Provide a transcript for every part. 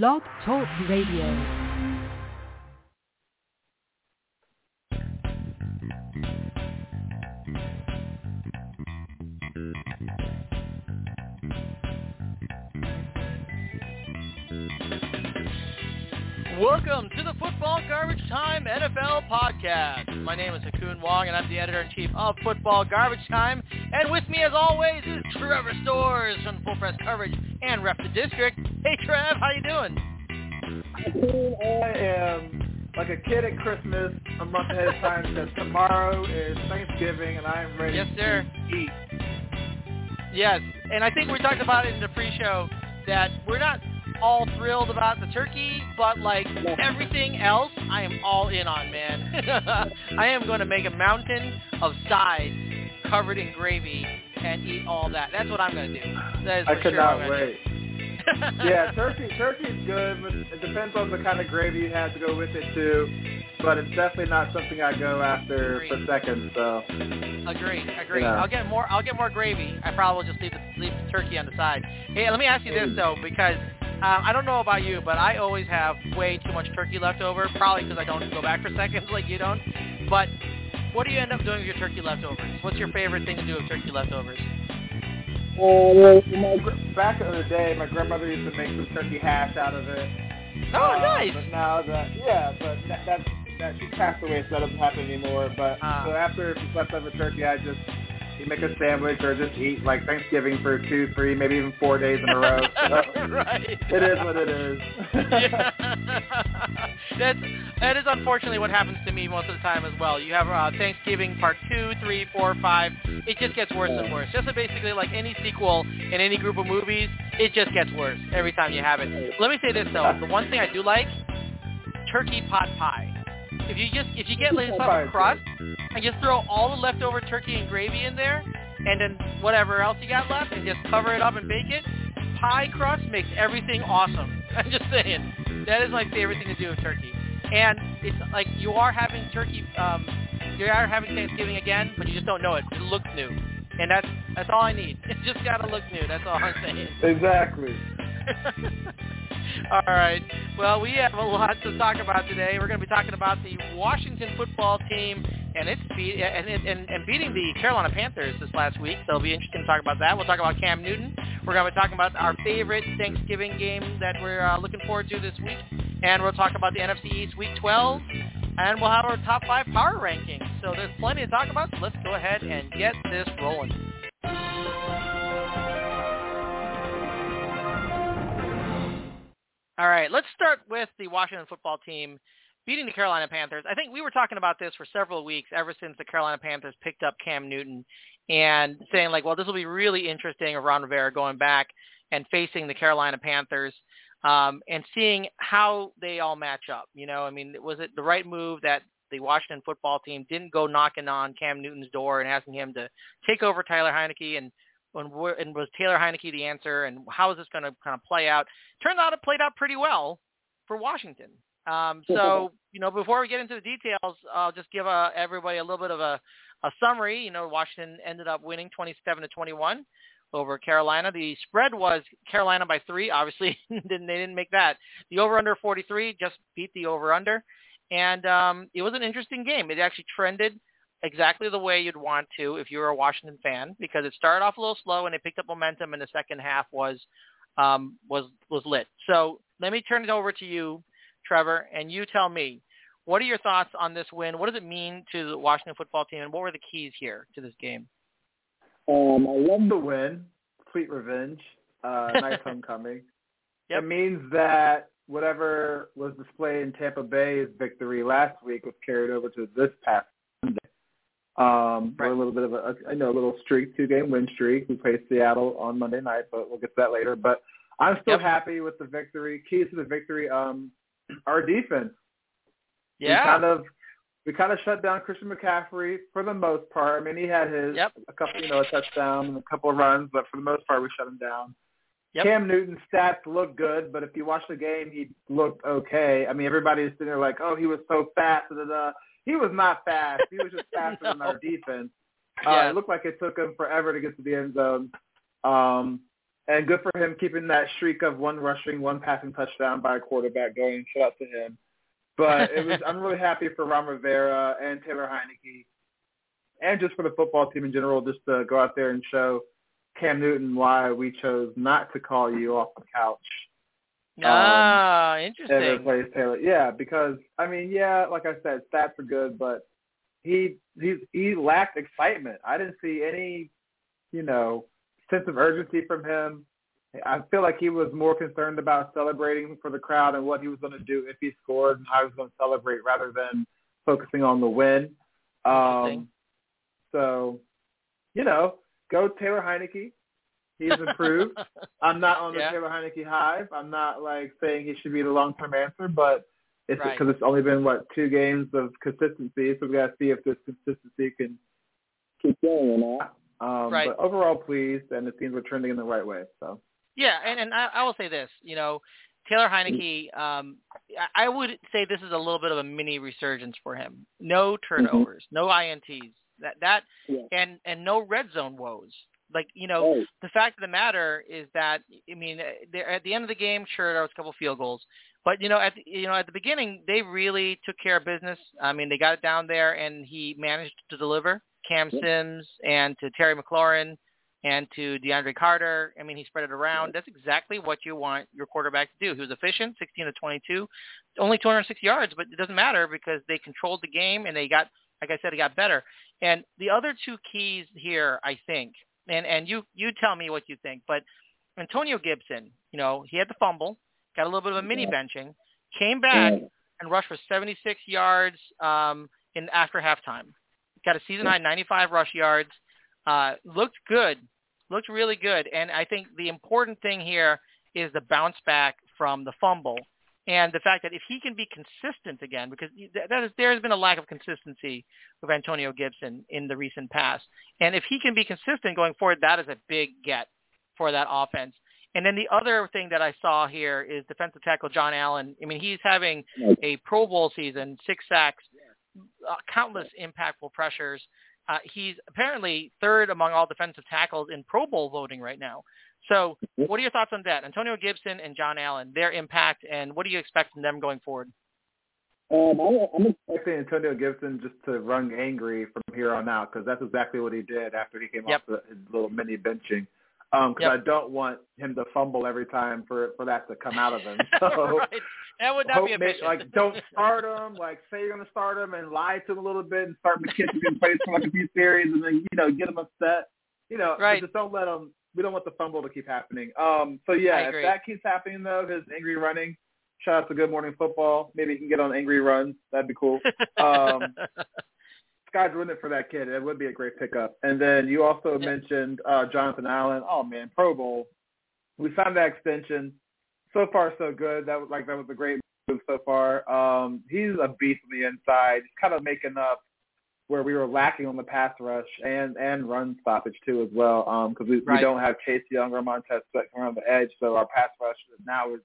Blog Talk Radio. Welcome to the Football Garbage Time NFL podcast. My name is Ha Kung Wong, and I'm the editor-in-chief of Football Garbage Time. And with me, as always, is Trevor Stores from Full Press Coverage and Rep the District. Hey, Trev, how you doing? I am like a kid at Christmas a month ahead of time because tomorrow is Thanksgiving, and I am ready yes, sir. to eat. Yes, and I think we talked about it in the pre-show that we're not all thrilled about the turkey, but like everything else, I am all in on, man. I am going to make a mountain of sides covered in gravy and eat all that. That's what I'm going to do. That is I for could sure not I'm gonna wait. Yeah, turkey turkey's good, but it depends on the kind of gravy you have to go with it too. But it's definitely not something I go after for seconds. So. Agree, agree. Yeah. I'll get more. I'll get more gravy. I probably will just leave the, leave the turkey on the side. Hey, let me ask you this though, because uh, I don't know about you, but I always have way too much turkey left over. Probably because I don't go back for seconds like you don't. But what do you end up doing with your turkey leftovers? What's your favorite thing to do with turkey leftovers? Uh, my, back in the day, my grandmother used to make some turkey hash out of it. Oh, Uh, nice. But now that, yeah, but that, that, that she passed away, so that doesn't happen anymore. But Ah. so after leftover turkey, I just you make a sandwich or just eat like Thanksgiving for two, three, maybe even four days in a row. So right. it is what it is. yeah. That's that is unfortunately what happens to me most of the time as well. You have uh, Thanksgiving part two, three, four, five. It just gets worse and worse. Just basically like any sequel in any group of movies, it just gets worse every time you have it. Let me say this though: the one thing I do like, turkey pot pie. If you just if you get some crust and just throw all the leftover turkey and gravy in there, and then whatever else you got left, and just cover it up and bake it, pie crust makes everything awesome. I'm just saying. That is my favorite thing to do with turkey. And it's like you are having turkey, um, you are having Thanksgiving again, but you just don't know it. It looks new. And that's that's all I need. It just gotta look new. That's all I'm saying. exactly. All right. Well, we have a lot to talk about today. We're going to be talking about the Washington football team and its be- and, and, and beating the Carolina Panthers this last week. So it'll be interesting to talk about that. We'll talk about Cam Newton. We're going to be talking about our favorite Thanksgiving game that we're uh, looking forward to this week, and we'll talk about the NFC East Week 12, and we'll have our top five power rankings. So there's plenty to talk about. So let's go ahead and get this rolling. All right, let's start with the Washington football team beating the Carolina Panthers. I think we were talking about this for several weeks ever since the Carolina Panthers picked up Cam Newton and saying like, well, this will be really interesting of Ron Rivera going back and facing the Carolina Panthers um, and seeing how they all match up. You know, I mean, was it the right move that the Washington football team didn't go knocking on Cam Newton's door and asking him to take over Tyler Heinicke and and, were- and was Taylor Heinicke the answer and how is this going to kind of play out? Turned out it played out pretty well for Washington. Um, so, you know, before we get into the details, I'll just give uh, everybody a little bit of a, a summary. You know, Washington ended up winning 27 to 21 over Carolina. The spread was Carolina by three. Obviously, they didn't make that. The over/under 43 just beat the over/under, and um, it was an interesting game. It actually trended exactly the way you'd want to if you were a Washington fan because it started off a little slow and it picked up momentum, and the second half was um, was was lit. So let me turn it over to you, Trevor, and you tell me what are your thoughts on this win? What does it mean to the Washington football team, and what were the keys here to this game? Um, I love the win. Sweet revenge. Uh, nice homecoming. Yep. It means that whatever was displayed in Tampa Bay's victory last week was carried over to this past Sunday. Um, Right. a little bit of a, I know, a little streak, two-game win streak. We play Seattle on Monday night, but we'll get to that later. But I'm still Yep. happy with the victory. Keys to the victory, um, our defense. We Yeah. kind of we kind of shut down Christian McCaffrey for the most part. I mean, he had his Yep. a couple, you know, a touchdown and a couple of runs, but for the most part, we shut him down. Yep. Cam Newton's stats look good, but if you watch the game, he looked okay. I mean, everybody's sitting there like, "Oh, he was so fast." Da, da, da. He was not fast. He was just faster than our defense. Uh. It looked like it took him forever to get to the end zone. Um, and good for him keeping that streak of one rushing, one passing touchdown by a quarterback going. Shout out to him. But it was I'm really happy for Ron Rivera and Taylor Heinicke, and just for the football team in general, just to go out there and show Cam Newton why we chose not to call you off the couch. Ah, um, interesting. And replace Taylor. Yeah, because I mean, yeah, like I said, stats are good, but he he he lacked excitement. I didn't see any, you know, sense of urgency from him. I feel like he was more concerned about celebrating for the crowd and what he was going to do if he scored and how he was going to celebrate rather than focusing on the win. Um, so, you know, go Taylor Heinicke. He's improved. I'm not on the Yeah. Taylor Heinicke hive. I'm not like saying he should be the long-term answer, but it's Right. because it's only been what two games of consistency, so we got to see if this consistency can keep going or not. Um, Right. But overall, pleased, and it seems we're trending in the right way. So Yeah, and, and I, I will say this, you know, Taylor Heinicke, um, I would say this is a little bit of a mini resurgence for him. No turnovers, no ints, that that, Yeah. and and no red zone woes. Like you know, the fact of the matter is that I mean, at the end of the game, sure there was a couple field goals, but you know, at the, you know at the beginning they really took care of business. I mean, they got it down there, and he managed to deliver. Cam Sims and to Terry McLaurin and to DeAndre Carter. I mean, he spread it around. That's exactly what you want your quarterback to do. He was efficient, 16 to 22, only 206 yards, but it doesn't matter because they controlled the game and they got, like I said, it got better. And the other two keys here, I think, and and you you tell me what you think, but Antonio Gibson, you know, he had the fumble, got a little bit of a mini benching, came back and rushed for 76 yards um, in after halftime. Got a season high 95 rush yards. Uh, looked good, looked really good, and I think the important thing here is the bounce back from the fumble and the fact that if he can be consistent again, because that is, there has been a lack of consistency with Antonio Gibson in the recent past, and if he can be consistent going forward, that is a big get for that offense. And then the other thing that I saw here is defensive tackle John Allen. I mean, he's having a Pro Bowl season, six sacks, uh, countless impactful pressures. Uh, he's apparently third among all defensive tackles in Pro Bowl voting right now. So what are your thoughts on that? Antonio Gibson and John Allen, their impact, and what do you expect from them going forward? Um, I'm, expecting Antonio Gibson just to run angry from here on out because that's exactly what he did after he came Yep. off the, his little mini benching. Because Yep. I don't want him to fumble every time for for that to come out of him. So right. That would not hope be may- efficient. like don't start him. Like say you're gonna start him and lie to him a little bit and start McKissic in place for like a few series and then you know get him upset. You know, Right. just don't let him. We don't want the fumble to keep happening. Um. So yeah, if that keeps happening though, his angry running. Shout out to Good Morning Football. Maybe he can get on angry runs. That'd be cool. Um, sky's the limit for that kid. It would be a great pickup. And then you also Yeah. mentioned uh, Jonathan Allen. Oh man, Pro Bowl. We signed that extension. So far, so good. That was like that was a great move so far. Um, he's a beast on the inside. He's kind of making up where we were lacking on the pass rush and and run stoppage too as well. Because we, Right. we don't have Chase Young or Montez Sweat around the edge, so our pass rush now is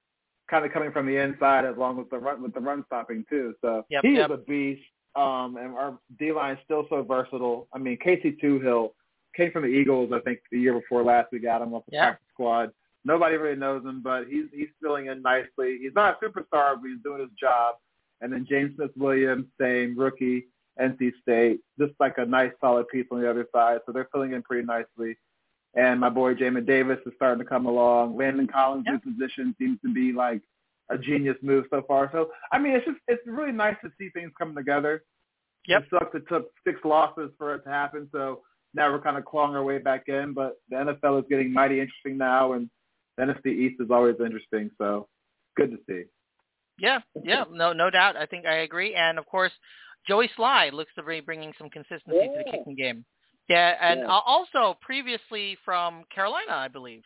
kind of coming from the inside as long as the run with the run stopping too. So Yep, he yep. is a beast. Um, and our D line is still so versatile. I mean, Casey Toohill came from the Eagles, I think, the year before last. We got him off the practice squad. Nobody really knows him, but he's he's filling in nicely. He's not a superstar, but he's doing his job. And then James Smith Williams, same rookie, NC State, just like a nice solid piece on the other side. So they're filling in pretty nicely. And my boy Jamin Davis is starting to come along. Landon Collins' new position seems to be like a genius move so far. So I mean, it's just it's really nice to see things come together. Yep. It sucks it took six losses for it to happen. So now we're kind of clawing our way back in. But the NFL is getting mighty interesting now, and NFC East is always interesting. So good to see. Yeah, yeah, no, no doubt. I think I agree. And of course, Joey Slye looks to be bringing some consistency to the kicking game. Yeah, and Yeah. uh, also previously from Carolina, I believe.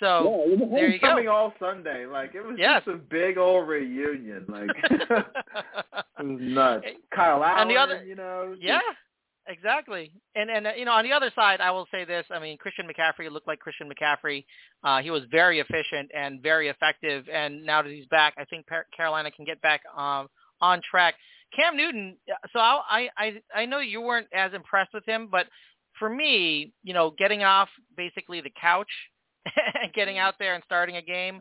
So there you go. Coming all Sunday, like it was Yes. just a big old reunion. Like it was nuts. Kyle Allen, On the other- you know. yeah, exactly. And and uh, you know, on the other side, I will say this. I mean, Christian McCaffrey looked like Christian McCaffrey. Uh, he was very efficient and very effective. And now that he's back, I think Carolina can get back um, on track. Cam Newton. So I, I I know you weren't as impressed with him, but for me, you know, getting off basically the couch and getting out there and starting a game.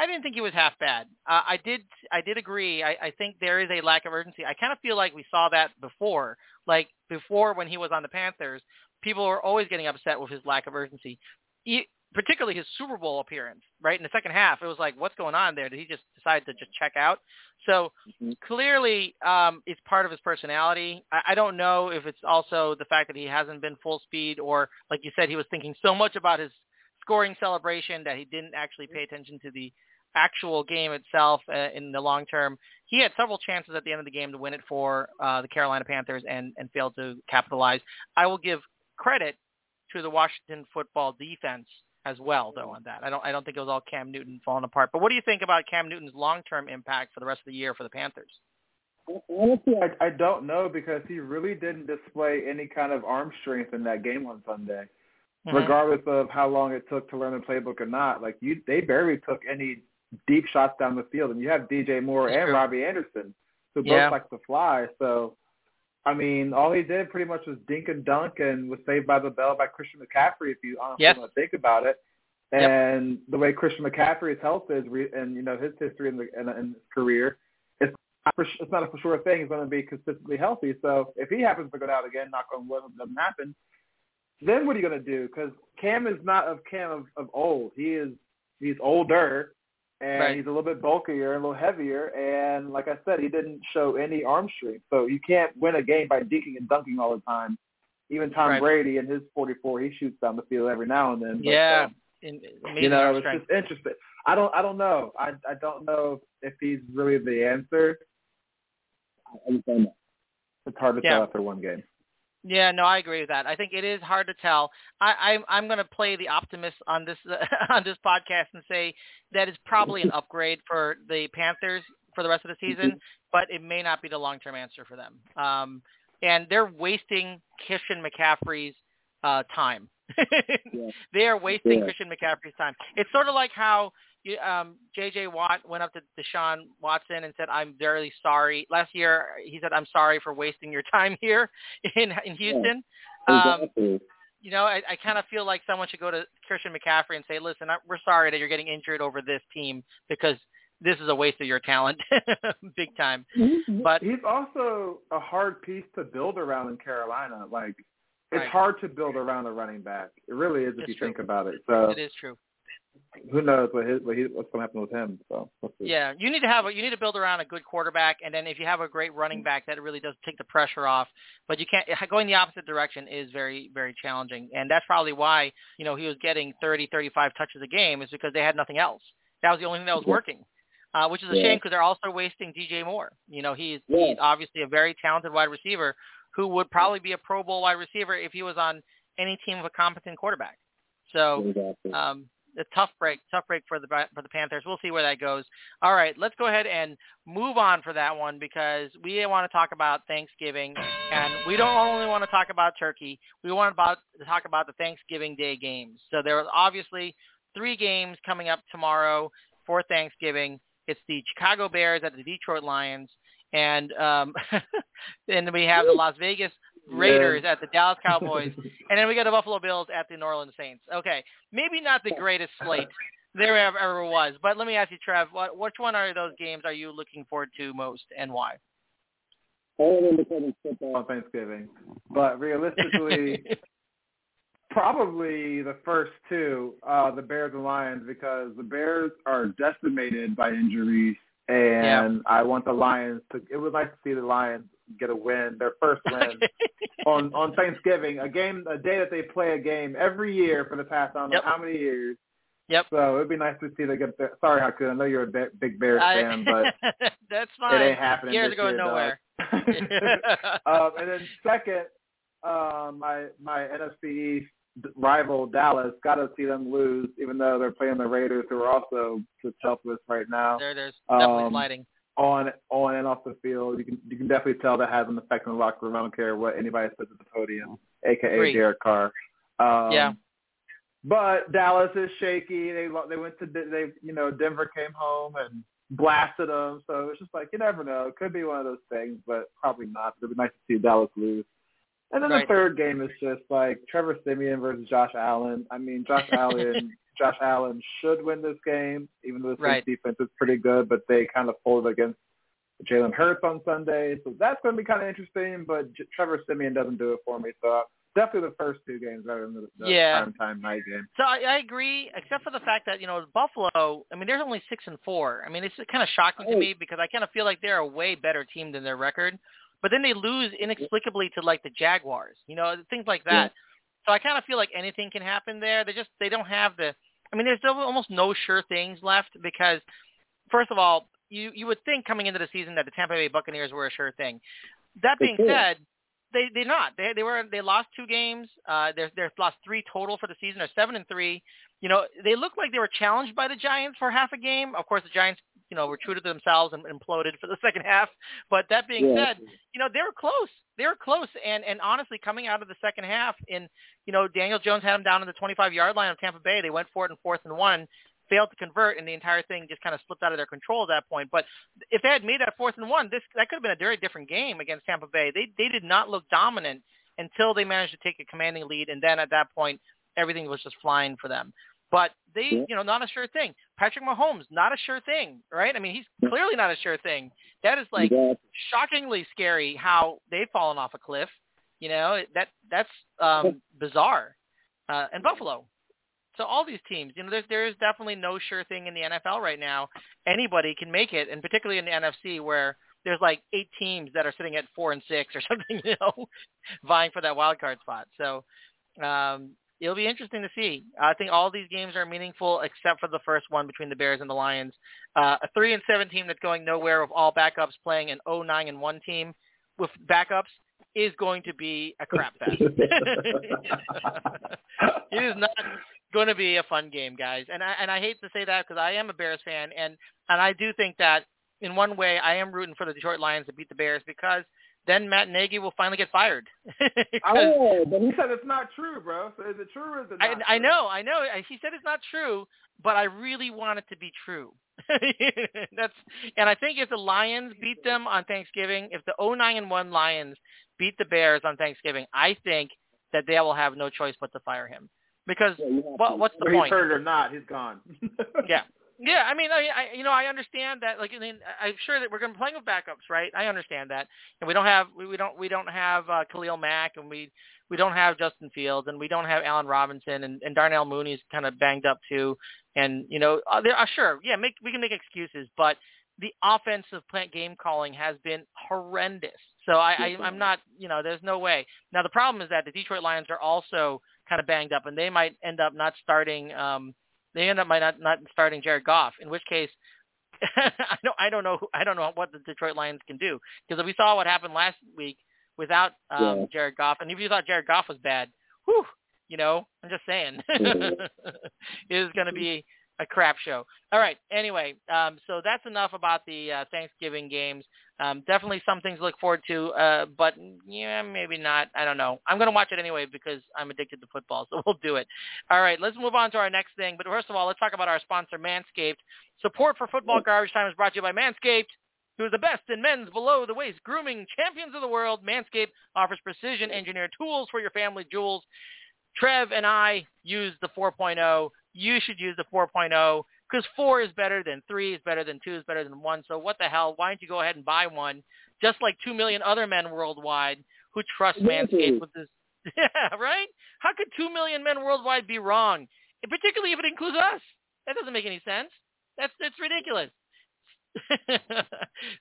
I didn't think he was half bad. Uh, I did I did agree. I, I think there is a lack of urgency. I kind of feel like we saw that before. Like before when he was on the Panthers, people were always getting upset with his lack of urgency. He, particularly his Super Bowl appearance, right? In the second half, it was like, what's going on there? Did he just decide to just check out? So mm-hmm. clearly, um, it's part of his personality. I, I don't know if it's also the fact that he hasn't been full speed or, like you said, he was thinking so much about his scoring celebration that he didn't actually pay attention to the actual game itself uh, in the long term. He had several chances at the end of the game to win it for uh, the Carolina Panthers and, and failed to capitalize. I will give credit to the Washington football defense as well, though, on that. I don't I don't think it was all Cam Newton falling apart. But what do you think about Cam Newton's long term impact for the rest of the year for the Panthers? Honestly, I, I don't know because he really didn't display any kind of arm strength in that game on Sunday, mm-hmm. regardless of how long it took to learn the playbook or not. Like you, they barely took any deep shots down the field, and you have DJ Moore That's and true. Robbie Anderson who both yeah. like to fly. So I mean, all he did pretty much was dink and dunk and was saved by the bell by Christian McCaffrey, if you honestly yes. want to think about it. And yep. the way Christian McCaffrey's health is, and you know his history in, the, in, in his career, it's not, for, it's not a for sure thing. He's going to be consistently healthy. So if he happens to go down again, knock on wood, it doesn't happen. Then what are you going to do? Because Cam is not of Cam of, of old. He is he's older, and right. he's a little bit bulkier, and a little heavier, and like I said, he didn't show any arm strength. So you can't win a game by dinking and dunking all the time. Even Tom right. Brady in his 44, he shoots down the field every now and then. But, yeah, um, in, you know, it's just interesting. I don't, I don't know. I, I don't know if he's really the answer. I just don't know. It's hard to yeah. tell after one game. Yeah, no, I agree with that. I think it is hard to tell. I, I'm I'm going to play the optimist on this uh, on this podcast and say that it's probably an upgrade for the Panthers for the rest of the season, but it may not be the long term answer for them. Um, and they're wasting Christian McCaffrey's uh, time. yeah. They are wasting yeah. Christian McCaffrey's time. It's sort of like how um, J.J. Watt went up to Deshaun Watson and said, "I'm very sorry." Last year, he said, "I'm sorry for wasting your time here in in Houston." Yeah, exactly. Um, you know, I, I kind of feel like someone should go to Christian McCaffrey and say, "Listen, I, we're sorry that you're getting injured over this team because this is a waste of your talent, big time." But he's also a hard piece to build around in Carolina. Like, it's right. hard to build around a running back. It really is if it's you true. think about it. So it is true who knows what his what he, what's going to happen with him. So yeah, you need to have a, you need to build around a good quarterback, and then if you have a great running back, that really does take the pressure off. But you can't going the opposite direction is very very challenging, and that's probably why you know he was getting 30 35 touches a game is because they had nothing else. That was the only thing that was working. Uh, which is a yeah. shame because they're also wasting DJ Moore. You know, he's yeah. he's obviously a very talented wide receiver who would probably be a Pro Bowl wide receiver if he was on any team with a competent quarterback. So um, a tough break, tough break for the for the Panthers. We'll see where that goes. All right, let's go ahead and move on for that one because we want to talk about Thanksgiving, and we don't only want to talk about turkey. We want about to talk about the Thanksgiving Day games. So there are obviously three games coming up tomorrow for Thanksgiving. It's the Chicago Bears at the Detroit Lions, and um, and we have the Las Vegas Raiders yeah. at the Dallas Cowboys, and then we got the Buffalo Bills at the New Orleans Saints. Okay, maybe not the greatest slate there ever, ever was, but let me ask you, Trev, what, which one are those games are you looking forward to most, and why? All independent football on Thanksgiving, but realistically, probably the first two, uh, the Bears and Lions, because the Bears are decimated by injuries, and yeah. I want the Lions to. It was nice to see the Lions get a win, their first win on on Thanksgiving, a game, a day that they play a game every year for the past I don't know how many years. Yep. So it'd be nice to see they get there. Sorry, Haku, I know you're a big Bears I, fan, but that's fine. It ain't happening. Years going year, nowhere. um, and then second, um, my my NFC East rival Dallas. Got to see them lose, even though they're playing the Raiders, who are also just helpless right now. There, there's definitely um, sliding on on and off the field. You can you can definitely tell that has an effect on the locker room. I don't care what anybody says at the podium, aka Great. Derek Carr. Um, yeah. But Dallas is shaky. They they went to they you know Denver came home and blasted them. So it's just like you never know. It could be one of those things, but probably not. It'd be nice to see Dallas lose. And then right. the third game is just like Trevor Siemian versus Josh Allen. I mean, Josh Allen Josh Allen should win this game, even though the right. defense is pretty good, but they kind of folded against Jalen Hurts on Sunday. So that's going to be kind of interesting, but J- Trevor Siemian doesn't do it for me. So uh, definitely the first two games rather than the, the yeah. prime time night game. So I, I agree, except for the fact that you know Buffalo. I mean, they're only six and four. I mean, it's kind of shocking to oh. me because I kind of feel like they're a way better team than their record. But then they lose inexplicably to like the Jaguars, you know, things like that. Yeah. So I kind of feel like anything can happen there. They just they don't have the. I mean, there's almost no sure things left because, first of all, you you would think coming into the season that the Tampa Bay Buccaneers were a sure thing. That being said, they they're not. They they were they lost two games. Uh, they're they're lost three total for the season. They're seven and three. You know, they look like they were challenged by the Giants for half a game. Of course, the Giants you know were true to themselves and imploded for the second half. But that being yeah. said, you know they were close. They were close. And and honestly, coming out of the second half, in you know Daniel Jones had them down in the 25 yard line of Tampa Bay. They went for it in fourth and one failed to convert, and the entire thing just kind of slipped out of their control at that point. But if they had made that fourth and one, this that could have been a very different game against Tampa Bay. They they did not look dominant until they managed to take a commanding lead, and then at that point, everything was just flying for them. But they, you know, not a sure thing. Patrick Mahomes, not a sure thing, right? I mean, he's clearly not a sure thing. That is like shockingly scary how they've fallen off a cliff. You know, that that's um, bizarre. Uh, and Buffalo, so all these teams, you know, there's there is definitely no sure thing in the NFL right now. Anybody can make it, and particularly in the NFC where there's like eight teams that are sitting at four and six or something, you know, vying for that wild card spot. So um, it'll be interesting to see. I think all these games are meaningful except for the first one between the Bears and the Lions. Uh, a three and seven team that's going nowhere with all backups playing an 0-9 and one team with backups is going to be a crap fest. it is not going to be a fun game, guys. And I and I hate to say that because I am a Bears fan, and and I do think that in one way I am rooting for the Detroit Lions to beat the Bears because then Matt Nagy will finally get fired. oh, but he said it's not true, bro. So is it true or is it not? I, I know, I know. He said it's not true, but I really want it to be true. That's and I think if the Lions beat them on Thanksgiving, if the 09 and 1 Lions beat the Bears on Thanksgiving, I think that they will have no choice but to fire him. Because yeah, what, what's the Whether point? He's hurt or not, he's gone. yeah. Yeah, I mean, I, I, you know, I understand that. Like, I mean, I'm sure that we're going to be playing with backups, right? I understand that, and we don't have, we, we don't, we don't have uh, Khalil Mack, and we, we don't have Justin Fields, and we don't have Allen Robinson, and, and Darnell Mooney's kind of banged up too, and you know, uh, uh, sure, yeah, make we can make excuses, but the offensive plant game calling has been horrendous. So I, I, I'm not, you know, there's no way. Now the problem is that the Detroit Lions are also kind of banged up, and they might end up not starting. Um, they end up might not not starting Jared Goff. In which case, I don't I don't know I don't know what the Detroit Lions can do because if we saw what happened last week without um, yeah. Jared Goff, and if you thought Jared Goff was bad, whew, you know, I'm just saying, it is going to be a crap show. All right. Anyway, um, so that's enough about the uh, Thanksgiving games. Um, definitely some things to look forward to, uh, but yeah, maybe not. I don't know. I'm going to watch it anyway because I'm addicted to football, so we'll do it. All right. Let's move on to our next thing. But first of all, let's talk about our sponsor, Manscaped. Support for Football Garbage Time is brought to you by Manscaped. Who is the best in men's below-the-waist grooming champions of the world? Manscaped offers precision-engineered tools for your family jewels. Trev and I use the 4.0 you should use the 4.0 because 4 is better than 3 is better than 2 is better than 1. So what the hell? Why don't you go ahead and buy one, just like 2 million other men worldwide who trust Manscaped with this. Yeah, right? How could 2 million men worldwide be wrong? Particularly if it includes us. That doesn't make any sense. That's, that's ridiculous.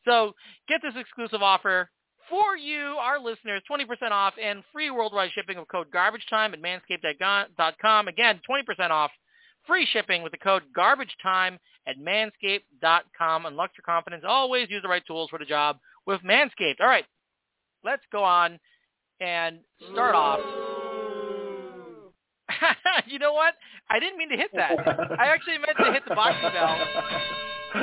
so get this exclusive offer for you, our listeners, 20% off and free worldwide shipping with code garbage time at manscaped.com. Again, 20% off Free shipping with the code garbage time at manscaped.com. Unlock your confidence. Always use the right tools for the job with Manscaped. All right, let's go on and start off. you know what? I didn't mean to hit that. I actually meant to hit the boxing bell.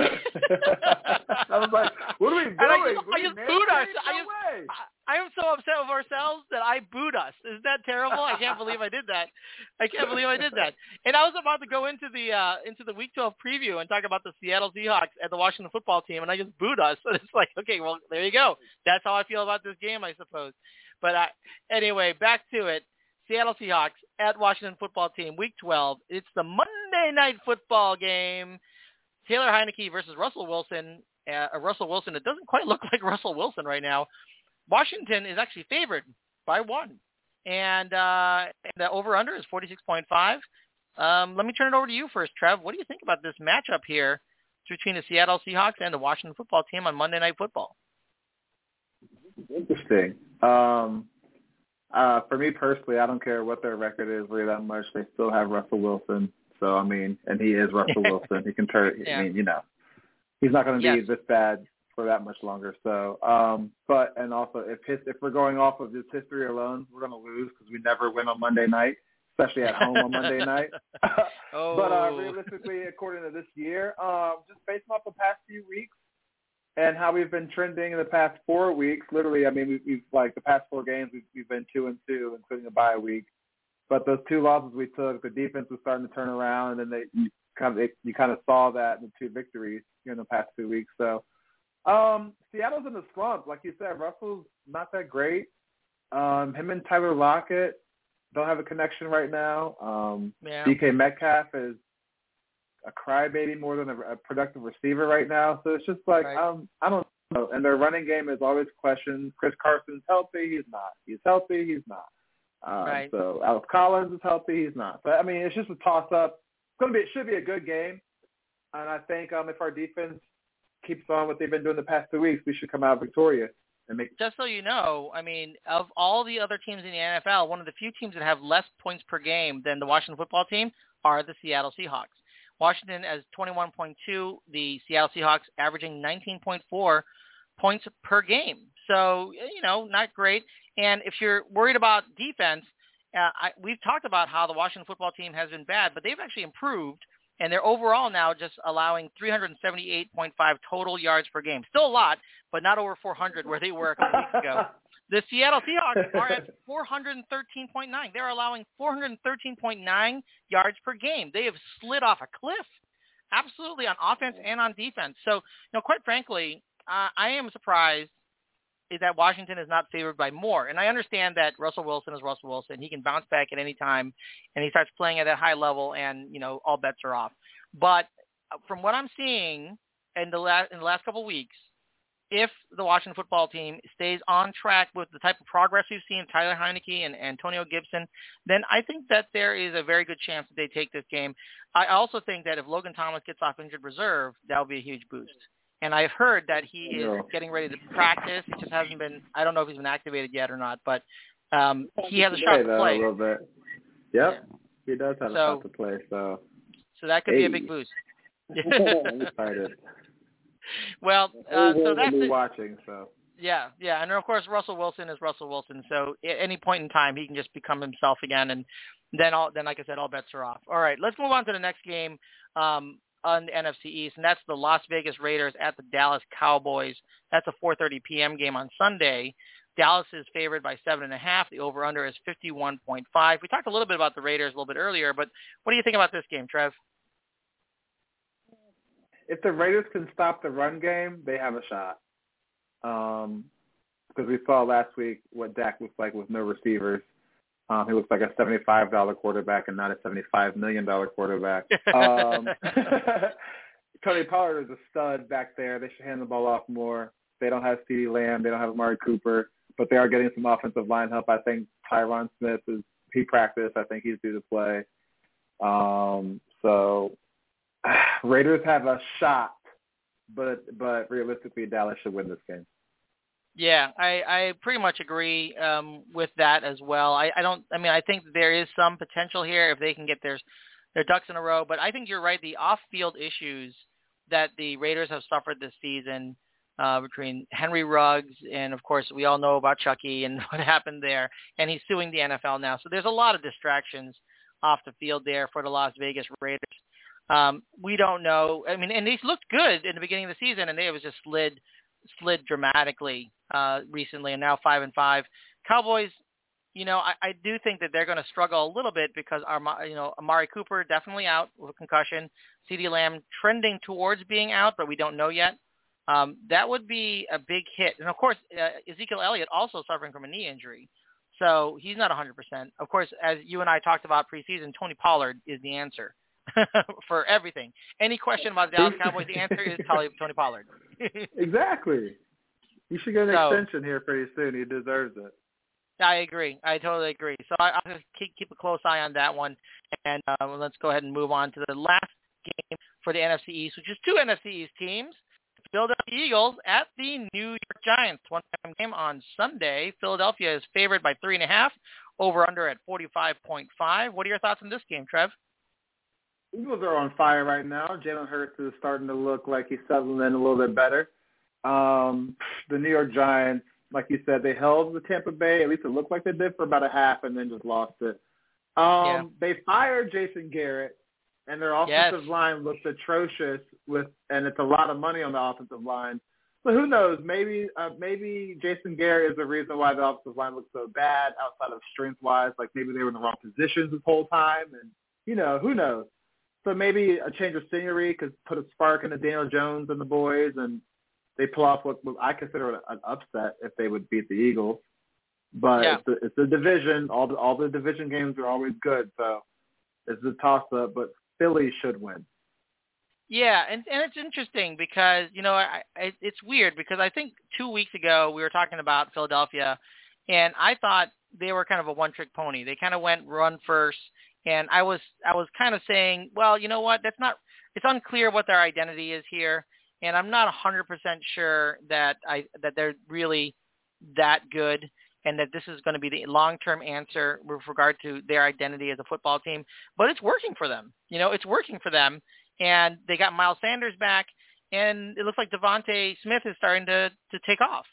I was like, what are we doing? I just, I just booed us. No I, just, way. I, am so upset with ourselves that I booed us. Isn't that terrible? I can't believe I did that. I can't believe I did that. And I was about to go into the uh into the Week 12 preview and talk about the Seattle Seahawks and the Washington football team, and I just booed us. And it's like, okay, well, there you go. That's how I feel about this game, I suppose. But I, anyway, back to it. Seattle Seahawks at Washington Football Team, Week 12. It's the Monday Night Football game. Taylor Heinicke versus Russell Wilson. Uh, Russell Wilson. It doesn't quite look like Russell Wilson right now. Washington is actually favored by one, and uh, the over/under is 46.5. Um, let me turn it over to you first, Trev. What do you think about this matchup here between the Seattle Seahawks and the Washington Football Team on Monday Night Football? Interesting. Um, uh, for me personally, I don't care what their record is really that much. They still have Russell Wilson. So I mean, and he is Russell Wilson. He can turn. Yeah. I mean, you know, he's not going to be yes. this bad for that much longer. So, um, but and also if his, if we're going off of his history alone, we're going to lose because we never win on Monday night, especially at home on Monday night. oh. But uh, realistically, according to this year, um, just based off the past few weeks, and how we've been trending in the past four weeks. Literally, I mean, we've, we've like the past four games, we've, we've been two and two, including a bye week. But those two losses we took, the defense was starting to turn around, and then they you kind of they, you kind of saw that in the two victories here in the past two weeks. So um, Seattle's in the slump, like you said. Russell's not that great. Um, him and Tyler Lockett don't have a connection right now. Um, yeah. DK Metcalf is a crybaby more than a, a productive receiver right now. So it's just like right. um, I don't know. And their running game is always questioned. Chris Carson's healthy, he's not. He's healthy, he's not. Um, right. So Alex Collins is healthy, he's not. But I mean, it's just a toss up. It's gonna be. It should be a good game. And I think um, if our defense keeps on what they've been doing the past two weeks, we should come out victorious. And make Just so you know, I mean, of all the other teams in the NFL, one of the few teams that have less points per game than the Washington football team are the Seattle Seahawks. Washington as 21.2, the Seattle Seahawks averaging 19.4 points per game. So, you know, not great. And if you're worried about defense, uh, I, we've talked about how the Washington football team has been bad, but they've actually improved, and they're overall now just allowing 378.5 total yards per game. Still a lot, but not over 400 where they were a couple weeks ago. The Seattle Seahawks are at 413.9. They're allowing 413.9 yards per game. They have slid off a cliff, absolutely on offense and on defense. So, you know, quite frankly, uh, I am surprised is that Washington is not favored by more. And I understand that Russell Wilson is Russell Wilson. He can bounce back at any time, and he starts playing at a high level, and you know all bets are off. But uh, from what I'm seeing in the last in the last couple of weeks, if the Washington football team stays on track with the type of progress we've seen Tyler Heinicke and Antonio Gibson, then I think that there is a very good chance that they take this game. I also think that if Logan Thomas gets off injured reserve, that will be a huge boost. And I've heard that he is getting ready to practice. He just hasn't been. I don't know if he's been activated yet or not, but um, he has a shot to play. A little bit. Yep, yeah. he does have so, a shot to play. So, so that could hey. be a big boost. I'm excited. Well, uh, so that's it. watching. So yeah, yeah, and of course Russell Wilson is Russell Wilson. So at any point in time, he can just become himself again, and then all then like I said, all bets are off. All right, let's move on to the next game um, on the NFC East, and that's the Las Vegas Raiders at the Dallas Cowboys. That's a 4:30 p.m. game on Sunday. Dallas is favored by seven and a half. The over/under is 51.5. We talked a little bit about the Raiders a little bit earlier, but what do you think about this game, Trev? if the Raiders can stop the run game, they have a shot. Um, because we saw last week what Dak looks like with no receivers. Um, he looks like a seventy-five dollar quarterback and not a seventy-five million dollar quarterback. Um, Tony Pollard is a stud back there. They should hand the ball off more. They don't have CeeDee Lamb. They don't have Amari Cooper, but they are getting some offensive line help. I think Tyron Smith is he practiced. I think he's due to play. Um, so Raiders have a shot, but but realistically, Dallas should win this game. Yeah, I, I pretty much agree um, with that as well. I, I don't. I mean, I think there is some potential here if they can get their their ducks in a row. But I think you're right. The off-field issues that the Raiders have suffered this season uh, between Henry Ruggs and, of course, we all know about Chucky and what happened there. And he's suing the NFL now. So there's a lot of distractions off the field there for the Las Vegas Raiders. Um, we don't know. I mean, and these looked good in the beginning of the season, and they was just slid slid dramatically uh, recently, and now five and five. Cowboys, you know, I, I do think that they're going to struggle a little bit because our, you know, Amari Cooper definitely out with a concussion. CeeDee Lamb trending towards being out, but we don't know yet. Um, that would be a big hit, and of course, uh, Ezekiel Elliott also suffering from a knee injury. So he's not 100%. Of course, as you and I talked about preseason, Tony Pollard is the answer for everything. Any question about the Dallas Cowboys, the answer is Tony, Tony Pollard. exactly. You should get an So- extension here pretty soon. He deserves it. I agree. I totally agree. So I, I'll just keep, keep a close eye on that one. And uh, let's go ahead and move on to the last game for the NFC East, which is two NFC East teams. Philadelphia Eagles at the New York Giants. One time game on Sunday. Philadelphia is favored by three and a half. Over under at 45.5. What are your thoughts on this game, Trev? Eagles are on fire right now. Jalen Hurts is starting to look like he's settling in a little bit better. Um, the New York Giants, like you said, they held the Tampa Bay. At least it looked like they did for about a half, and then just lost it. Um, Yeah. They fired Jason Garrett, and their offensive Yes. line looks atrocious. With and it's a lot of money on the offensive line. So who knows? Maybe uh, maybe Jason Garrett is the reason why the offensive line looks so bad outside of strength wise. Like maybe they were in the wrong positions this whole time, and you know who knows. So maybe a change of scenery could put a spark into Daniel Jones and the boys, and they pull off what, what I consider an upset if they would beat the Eagles. But Yeah. it's, the, it's the division. All the all the division games are always good, so it's a toss up. But Philly should win. Yeah, and and it's interesting because you know I, I it's weird because I think two weeks ago we were talking about Philadelphia, and I thought they were kind of a one-trick pony. They kind of went run first, and I was I was kind of saying, well, you know what? That's not. It's unclear what their identity is here, and I'm not 100% sure that I that they're really that good and that this is going to be the long-term answer with regard to their identity as a football team. But it's working for them. You know, it's working for them and they got Miles Sanders back, and it looks like DeVonta Smith is starting to to take off.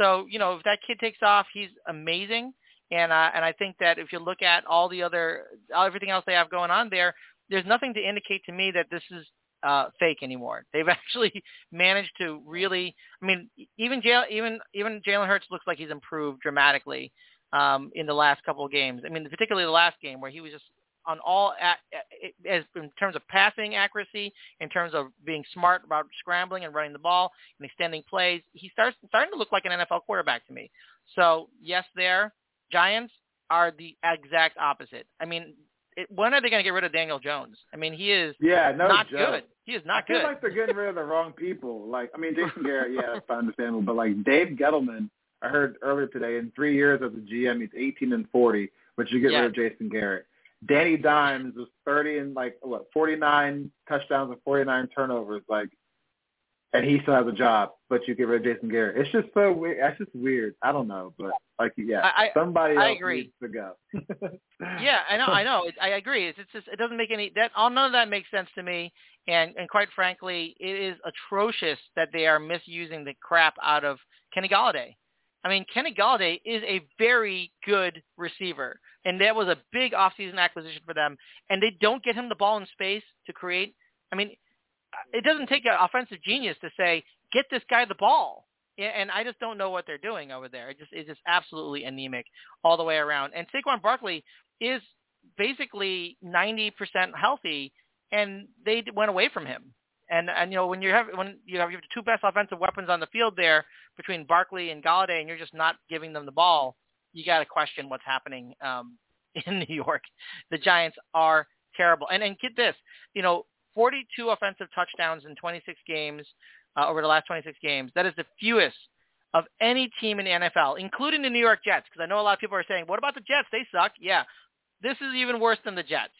So you know, if that kid takes off, he's amazing. And uh, and I think that if you look at all the other everything else they have going on there, there's nothing to indicate to me that this is uh, fake anymore. They've actually managed to really. I mean, even Jalen even even Jalen Hurts looks like he's improved dramatically um, in the last couple of games. I mean, particularly the last game where he was just on all as in terms of passing accuracy, in terms of being smart about scrambling and running the ball and extending plays. He starts starting to look like an NFL quarterback to me. So yes, there Giants are the exact opposite. I mean, it, when are they going to get rid of Daniel Jones? I mean, he is Yeah, no not joke. good. He is not I feel good. like they're getting rid of the wrong people. Like, I mean, Jason Garrett, yeah, that's understandable. But like Dave Gettleman, I heard earlier today, in three years as a GM, he's 18 and 40, but you get Yeah. rid of Jason Garrett. Danny Dimes was 30 and like what 49 touchdowns and 49 turnovers, like, and he still has a job, but you get rid of Jason Garrett. It's just so weird. That's just weird. I don't know, but like, yeah, I- I- somebody I else agree. needs to go. yeah, I know, I know. It, I agree. It's, it's just it doesn't make any that all none of that makes sense to me. And and quite frankly, it is atrocious that they are misusing the crap out of Kenny Golladay. I mean, Kenny Golladay is a very good receiver, and that was a big offseason acquisition for them. And they don't get him the ball in space to create. I mean, it doesn't take an offensive genius to say get this guy the ball. And I just don't know what they're doing over there. It just it's just absolutely anemic all the way around. And Saquon Barkley is basically 90% healthy, and they went away from him. And and you know when you have when you have your two best offensive weapons on the field there between Barkley and Golladay, and you're just not giving them the ball, you got to question what's happening um, in New York. The Giants are terrible. And and get this, you know, 42 offensive touchdowns in 26 games uh, over the last 26 games. That is the fewest of any team in the NFL, including the New York Jets. Because I know a lot of people are saying, "What about the Jets? They suck." Yeah, this is even worse than the Jets.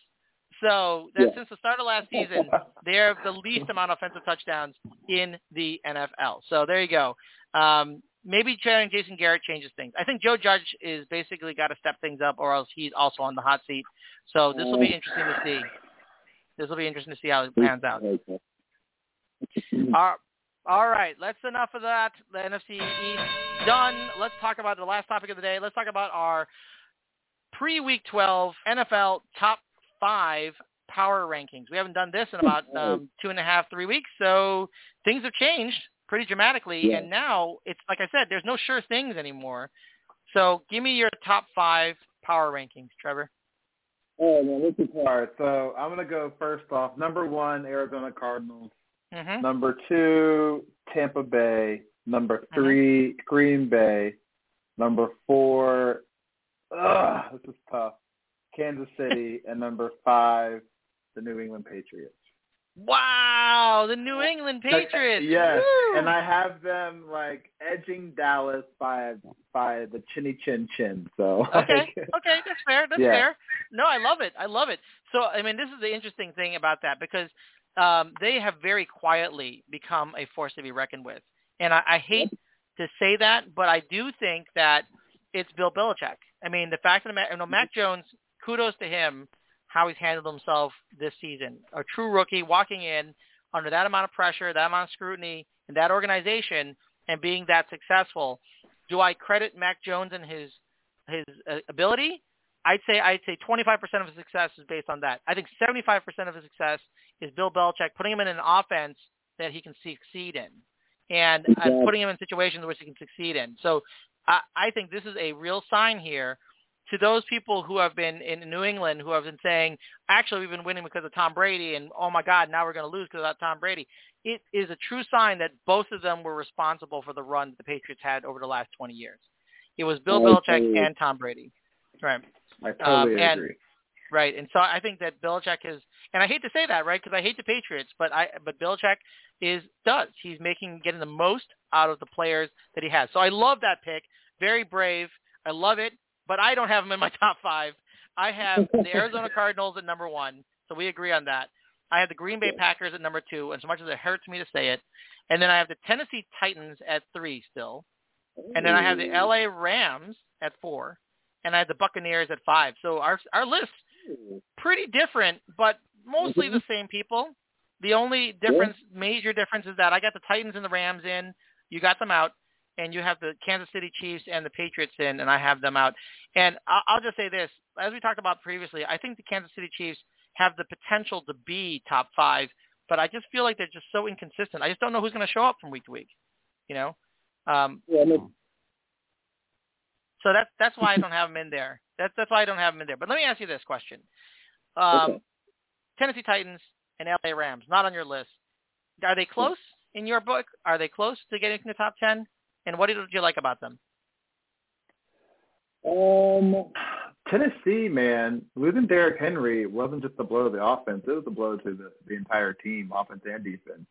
So that Yeah. since the start of last season, they have the least amount of offensive touchdowns in the NFL. So there you go. Um, maybe trading Jason Garrett changes things. I think Joe Judge is basically got to step things up, or else he's also on the hot seat. So this will be interesting to see. This will be interesting to see how it pans out. All, all right, let's enough of that. The NFC East done. Let's talk about the last topic of the day. Let's talk about our pre-week 12 NFL top five power rankings. We haven't done this in about um, two and a half, three weeks, so things have changed pretty dramatically. Yeah. And now it's like I said, there's no sure things anymore. So give me your top five power rankings, Trevor. Oh man, this is hard. So I'm gonna go first off. Number one, Arizona Cardinals. hmm Number two, Tampa Bay. Number 3 Green Bay. Number four, ugh, this is tough. Kansas City and number five, the New England Patriots. Wow, the New England Patriots. yes, Woo! and I have them like edging Dallas by by the chinny chin chin. So Okay, like, okay, that's fair. That's Yeah. fair. No, I love it. I love it. So, I mean, this is the interesting thing about that because um, they have very quietly become a force to be reckoned with, and I, I hate to say that, but I do think that it's Bill Belichick. I mean, the fact that you know, Mac Jones, kudos to him, how he's handled himself this season. A true rookie walking in under that amount of pressure, that amount of scrutiny, in that organization, and being that successful. Do I credit Mac Jones and his his uh, ability? I'd say I'd say 25% of his success is based on that. I think 75% of his success is Bill Belichick putting him in an offense that he can succeed in, and uh, putting him in situations which he can succeed in. So I, I think this is a real sign here to those people who have been in New England who have been saying, actually, we've been winning because of Tom Brady, and oh my God, now we're going to lose because of Tom Brady. It is a true sign that both of them were responsible for the run that the Patriots had over the last 20 years. It was Bill Belichick and Tom Brady. Right. I totally Um, and- agree. Right, and so I think that Belichick is, and I hate to say that, right, because I hate the Patriots, but I, but Belichick is does. He's making getting the most out of the players that he has. So I love that pick. Very brave. I love it, but I don't have him in my top five. I have the Arizona Cardinals at number one, so we agree on that. I have the Green Bay Packers at number two, as much as it hurts me to say it, and then I have the Tennessee Titans at three still, and then I have the LA Rams at four, and I have the Buccaneers at five. So our our list pretty different, but mostly the mm-hmm. same people. The only difference, major difference, is that I got the Titans and the Rams in. You got them out, and you have the Kansas City Chiefs and the Patriots in, and I have them out. And I'll, I'll just say this: as we talked about previously, I think the Kansas City Chiefs have the potential to be top five, but I just feel like they're just so inconsistent. I just don't know who's going to show up from week to week. You know, um, Yeah, I mean, so that's that's why I don't have them in there. That's that's why I don't have them in there. But let me ask you this question: um, Okay. Tennessee Titans and LA Rams not on your list. Are they close in your book? Are they close to getting to the top ten? And what did you like about them? um, Tennessee, man, losing Derrick Henry wasn't just a blow to the offense; it was a blow to the the entire team, offense and defense.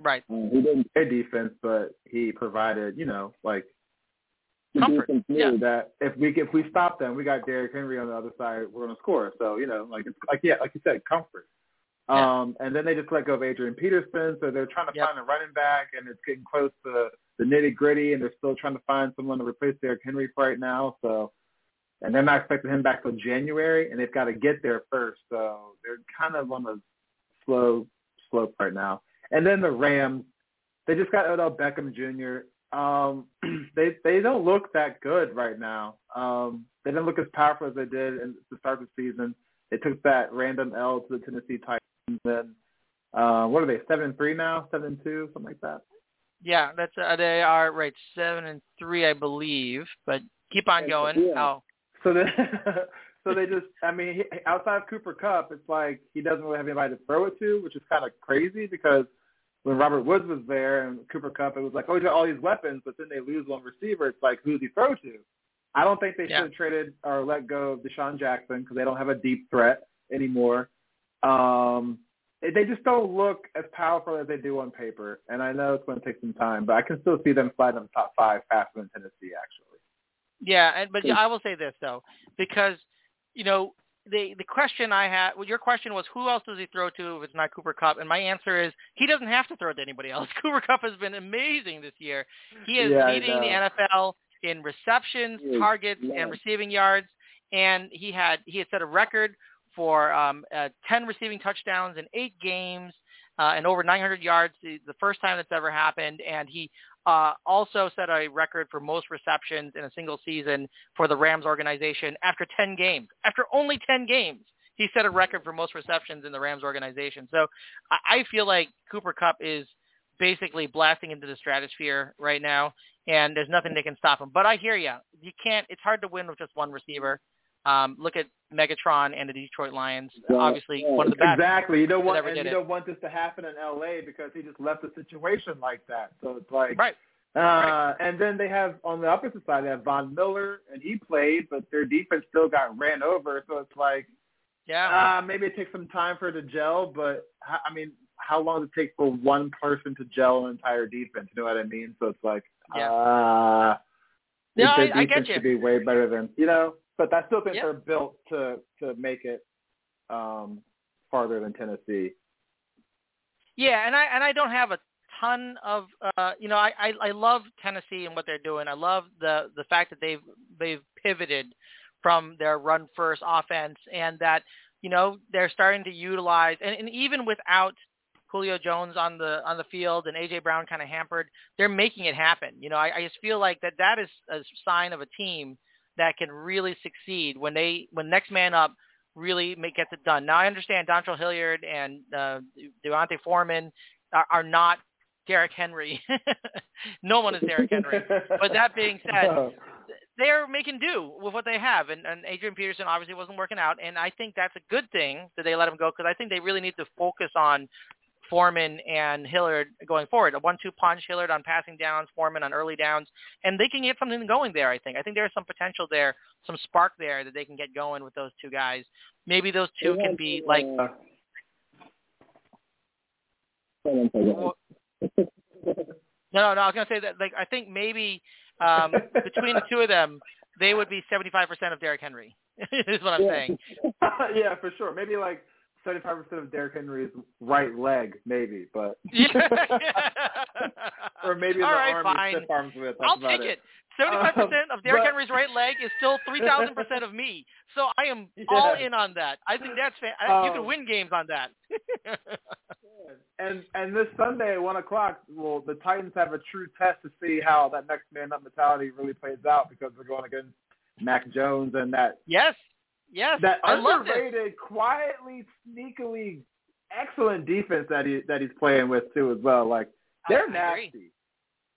Right. uh, he didn't play defense, but he provided, you know, like Comfort, yeah. that if we if we stop them, we got Derrick Henry on the other side, we're gonna score. So you know, like it's like yeah, like you said, comfort. Yeah. Um, and then they just let go of Adrian Peterson, so they're trying to Yep. find a running back, and it's getting close to the nitty gritty, and they're still trying to find someone to replace Derrick Henry for right now. So, and they're not expecting him back till January, and they've got to get there first. So they're kind of on a slow slope right now. And then the Rams, they just got Odell Beckham Jr. Um, they they don't look that good right now. Um, they didn't look as powerful as they did in the start of the season. They took that random L to the Tennessee Titans. And uh, what are they? Seven three now? Seven two? Something like that. Yeah, that's uh, they are right seven and three, I believe. But keep on going. Yeah. Oh, So then, so they just, I mean, outside of Cooper Kupp, it's like he doesn't really have anybody to throw it to, which is kind of crazy because when Robert Woods was there and Cooper Kupp, it was like, oh, he's got all these weapons, but then they lose one receiver. It's like, who does he throw to? I don't think they Yeah. should have traded or let go of DeSean Jackson because they don't have a deep threat anymore. Um, they- just don't look as powerful as they do on paper, and I know it's going to take some time, but I can still see them sliding in the top five faster than Tennessee, actually. Yeah, and but. I will say this though, because you know the the question I had, well, your question was who else does he throw to if it's not Cooper Kupp, and my answer is he doesn't have to throw to anybody else. Cooper Kupp has been amazing this year. He is Yeah, leading the. NFL in receptions, targets, yeah. and receiving yards, and he had he had set a record for um, uh, 10 receiving touchdowns in eight games uh, and over 900 yards, the, first time that's ever happened, and he uh, also set a record for most receptions in a single season for the Rams organization after 10 games. After only 10 games, he set a record for most receptions in the Rams organization. So I, I feel like Cooper Kupp is basically blasting into the stratosphere right now, and there's nothing that can stop him. But I hear you. You can't. It's hard to win with just one receiver. Um, look at Megatron and the Detroit Lions. Yeah, Obviously, yeah. one of the best. Exactly. You don't want and you it. don't want this to happen in LA because he just left a situation like that. So it's like Right. Uh, and then they have on the opposite side they have Von Miller, and he played, but their defense still got ran over. So it's like, Yeah. uh, maybe it takes some time for it to gel. But I mean, how long does it take for one person to gel an entire defense? You know what I mean? So it's like, Yeah. uh, No, I- I get you. should be way better than you know. But I still think Yeah. they're built to to make it um farther than Tennessee. Yeah, and I and I don't have a ton of uh you know I, I I love Tennessee and what they're doing. I love the the fact that they've they've pivoted from their run first offense and that you know they're starting to utilize and, and even without Julio Jones on the on the field and AJ Brown kind of hampered, they're making it happen. You know, I, I just feel like that that is a sign of a team that can really succeed when they when next man up really make, gets it done. Now I understand Dontrell Hilliard and uh, Devontae Foreman are, are not Derrick Henry. no one is Derrick Henry. But that being said, they're making do with what they have, and, and Adrian Peterson obviously wasn't working out, and I think that's a good thing that they let him go because I think they really need to focus on Foreman and Hilliard going forward. A one-two punch, Hilliard on passing downs, Foreman on early downs, and they can get something going there. I think. I think there's some potential there, some spark there that they can get going with those two guys. Maybe those two can be like. A. No, no, I was gonna say that. Like, I think maybe um, between the two of them, they would be 75% of Derrick Henry. is what I'm Yeah. saying. yeah, for sure. Maybe like seventy-five percent of Derrick Henry's right leg, maybe, but or maybe All the right, arm fine. stiff arms with. That's I'll about take it. Seventy-five percent of Derrick but- Henry's right leg is still three thousand percent of me. So I am all in on that. I think that's fa- I you can Um, win games on that. And and this Sunday at one o'clock, well, the Titans have a true test to see how that next man up mentality really plays out because they're going against Mac Jones and that yes, yes, that I underrated, quietly, sneakily excellent defense that he that he's playing with too as well. Like they're I agree. nasty.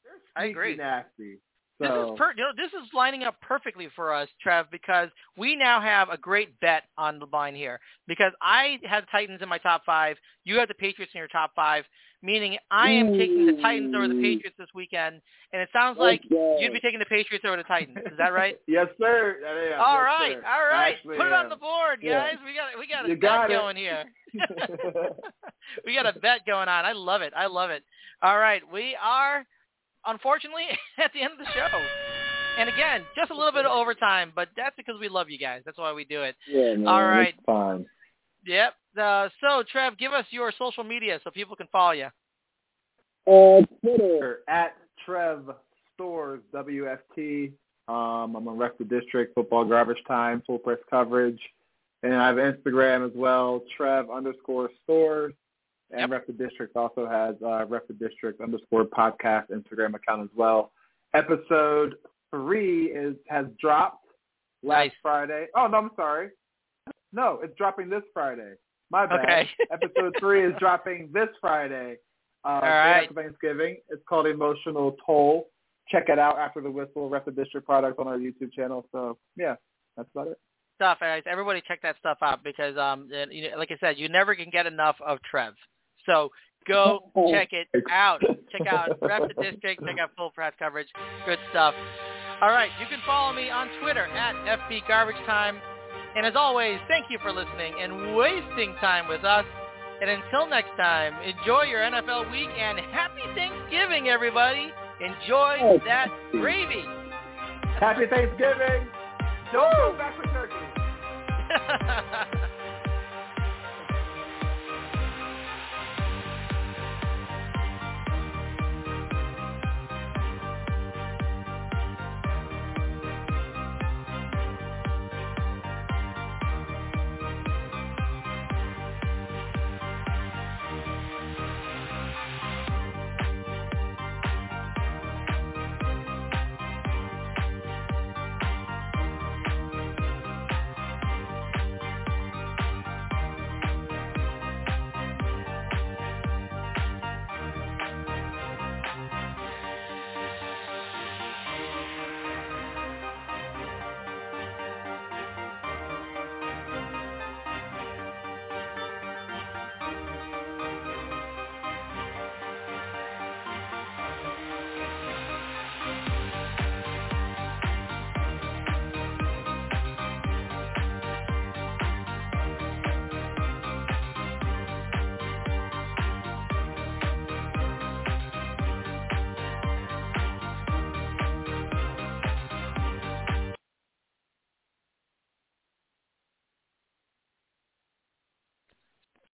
They're I agree. nasty. This So is per- you know this is lining up perfectly for us, Trev, because we now have a great bet on the line here. Because I had Titans in my top five, you have the Patriots in your top five, meaning I am taking the Titans over the Patriots this weekend, and it sounds oh, like Let's you'd be taking the Patriots over the Titans. Is that right? yes, sir. Yeah, yeah, all yes, right, sir. all right, Actually, put it on the board, Yeah. guys. We got we got a You bet got it. going here. we got a bet going on. I love it. I love it. All right, we are unfortunately at the end of the show. And again, just a little bit of overtime, but that's because we love you guys. That's why we do it. Yeah, man, All right. It's fine. Yep. Uh, so, Trev, give us your social media so people can follow you. Uh, Twitter. at Trev Stores WFT. Um, I'm on Rep the District, Football Garbage Time, full press coverage. And I have Instagram as well, Trev underscore stores. And Yep. Rep the District also has uh, Rep the District underscore podcast Instagram account as well. Episode three is has dropped last Nice. Friday. Oh no, I'm sorry. No, it's dropping this Friday. My bad. Okay. Episode three is dropping this Friday. Uh, All right. after Thanksgiving. It's called Emotional Toll. Check it out after the whistle. Rep the District product on our YouTube channel. So yeah, that's about it. Stuff, guys. Everybody check that stuff out because, um, you know, like I said, you never can get enough of Trev. So go oh. check it out. Check out Rep the District. Check out full press coverage. Good stuff. All right. You can follow me on Twitter at FB Garbage Time. And as always, thank you for listening and wasting time with us. And until next time, enjoy your NFL week and happy Thanksgiving, everybody. Enjoy oh. that gravy. Happy Thanksgiving. Don't go back with turkey.